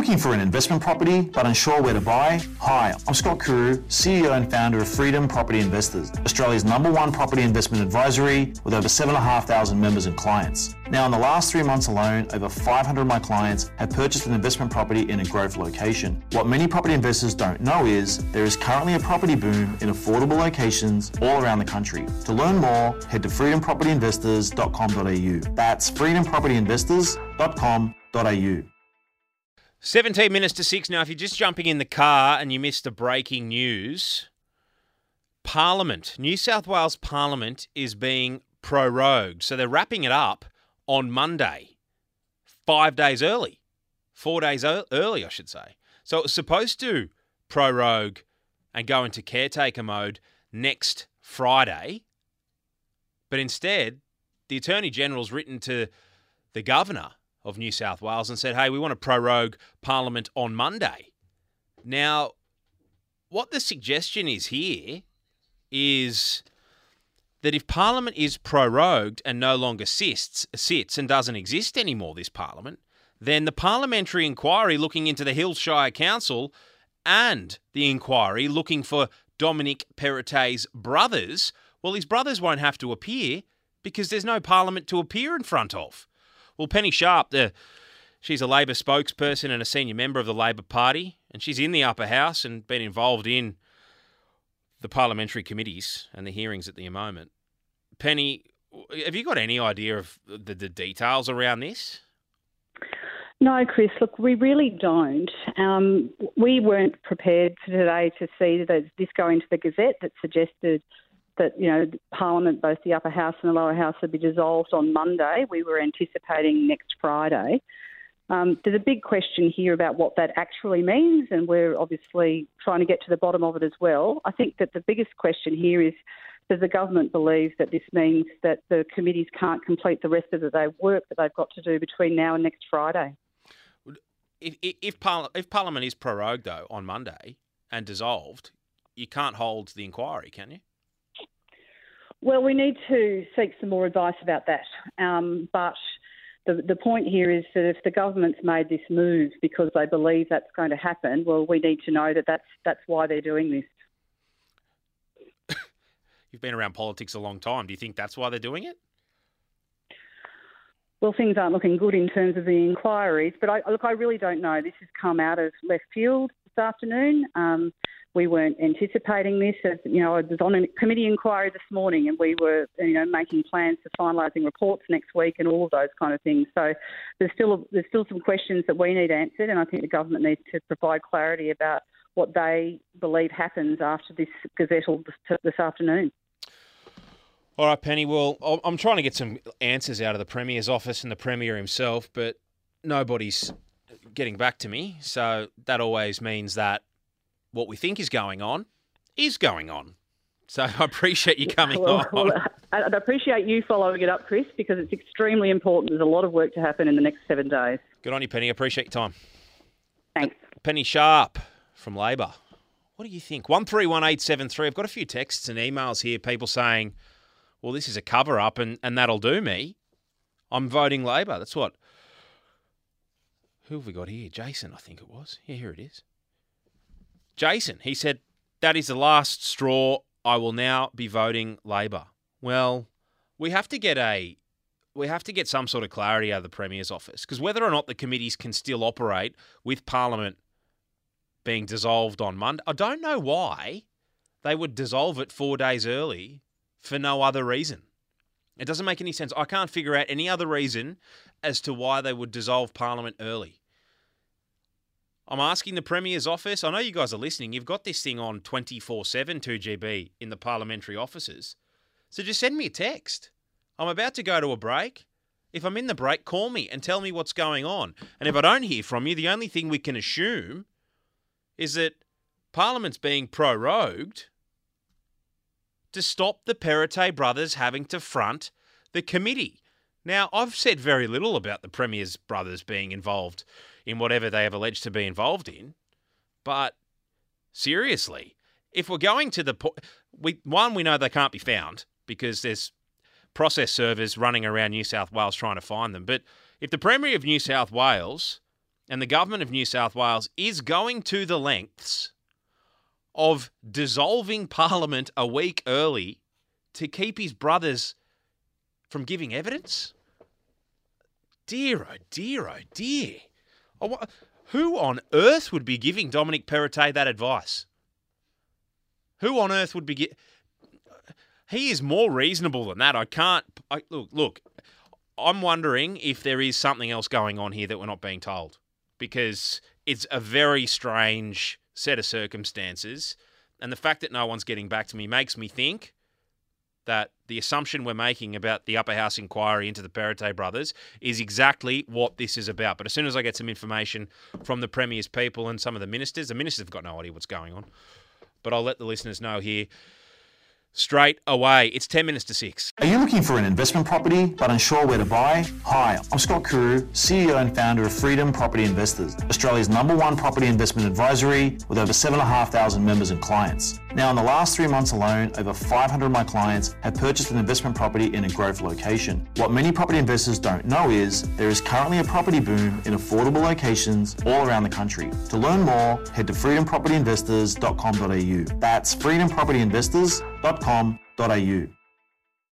looking for an investment property but unsure where to buy? Hi, I'm Scott Kuru, CEO and founder of Freedom Property Investors, Australia's number one property investment advisory with over 7,500 members and clients. Now, in the last three months alone, over 500 of my clients have purchased an investment property in a growth location. What many property investors don't know is there is currently a property boom in affordable locations all around the country. To learn more, head to freedompropertyinvestors.com.au. That's freedompropertyinvestors.com.au. 17 minutes to 6 now. If you're just jumping in the car and you missed the breaking news, Parliament, New South Wales Parliament is being prorogued. So they're wrapping it up on Monday, five days early, four days early, I should say. So it was supposed to prorogue and go into caretaker mode next Friday. But instead, the Attorney General's written to the Governor of New South Wales and said, hey, we want to prorogue Parliament on Monday. Now, what the suggestion is here is that if Parliament is prorogued and no longer sits, sits and doesn't exist anymore, this Parliament, then the parliamentary inquiry looking into the Hills Shire Council and the inquiry looking for Dominic Perrottet's brothers, well, his brothers won't have to appear because there's no Parliament to appear in front of. Well, Penny Sharp, the she's a Labor spokesperson and a senior member of the Labor Party, and she's in the upper house and been involved in the parliamentary committees and the hearings at the moment. Penny, have you got any idea of the, the details around this? No, Chris, look, we really don't. Um, we weren't prepared today to see this go into the Gazette that suggested that you know Parliament, both the upper house and the lower house, would be dissolved on Monday. We were anticipating next Friday. Um, there's a big question here about what that actually means, and we're obviously trying to get to the bottom of it as well. I think that the biggest question here is does the government believe that this means that the committees can't complete the rest of the work that they've got to do between now and next Friday? If, if, if Parliament is prorogued, though, on Monday and dissolved, you can't hold the inquiry, can you? Well, we need to seek some more advice about that. Um, but the, the point here is that if the government's made this move because they believe that's going to happen, well, we need to know that that's, that's why they're doing this. You've been around politics a long time. Do you think that's why they're doing it? Well, things aren't looking good in terms of the inquiries, but I, look, I really don't know. This has come out of left field this afternoon. Um, we weren't anticipating this. As, you know, I was on a committee inquiry this morning, and we were, you know, making plans for finalising reports next week and all of those kind of things. So there's still there's still some questions that we need answered, and I think the government needs to provide clarity about what they believe happens after this gazettal this afternoon. All right, Penny. Well, I'm trying to get some answers out of the Premier's office and the Premier himself, but nobody's getting back to me. So that always means that what we think is going on is going on. So I appreciate you coming well, on. Well, I appreciate you following it up, Chris, because it's extremely important. There's a lot of work to happen in the next seven days. Good on you, Penny. I appreciate your time. Thanks. Penny Sharp from Labor. What do you think? 131873. I've got a few texts and emails here, people saying, well, this is a cover up and, and that'll do me. I'm voting Labor. That's what. Who have we got here? Jason, I think it was. Yeah, here it is. Jason, he said, that is the last straw. I will now be voting Labor. Well, we have to get a we have to get some sort of clarity out of the Premier's office because whether or not the committees can still operate with Parliament being dissolved on Monday, I don't know why they would dissolve it four days early for no other reason. It doesn't make any sense. I can't figure out any other reason as to why they would dissolve Parliament early. I'm asking the Premier's office. I know you guys are listening. You've got this thing on 24 7 2GB in the parliamentary offices. So just send me a text. I'm about to go to a break. If I'm in the break, call me and tell me what's going on. And if I don't hear from you, the only thing we can assume is that Parliament's being prorogued to stop the Perrottet brothers having to front the committee. Now, I've said very little about the Premier's brothers being involved in whatever they have alleged to be involved in. But seriously, if we're going to the one, we know they can't be found because there's process servers running around New South Wales trying to find them. But if the Premier of New South Wales and the government of New South Wales is going to the lengths of dissolving Parliament a week early to keep his brothers from giving evidence? Dear, oh dear, oh dear. Oh, who on earth would be giving Dominic Perrottet that advice? Who on earth would be gi- He is more reasonable than that. I can't I, look. Look, I'm wondering if there is something else going on here that we're not being told, because it's a very strange set of circumstances, and the fact that no one's getting back to me makes me think that the assumption we're making about the upper house inquiry into the Perrottet brothers is exactly what this is about. But as soon as I get some information from the Premier's people and some of the ministers, the ministers have got no idea what's going on. But I'll let the listeners know here straight away. It's 10 minutes to 6. Are you looking for an investment property but unsure where to buy? Hi, I'm Scott Kuru, CEO and founder of Freedom Property Investors, Australia's number one property investment advisory with over 7,500 members and clients. Now, in the last three months alone, over 500 of my clients have purchased an investment property in a growth location. What many property investors don't know is there is currently a property boom in affordable locations all around the country. To learn more, head to freedompropertyinvestors.com.au. That's freedompropertyinvestors.com.au www.ecom.au.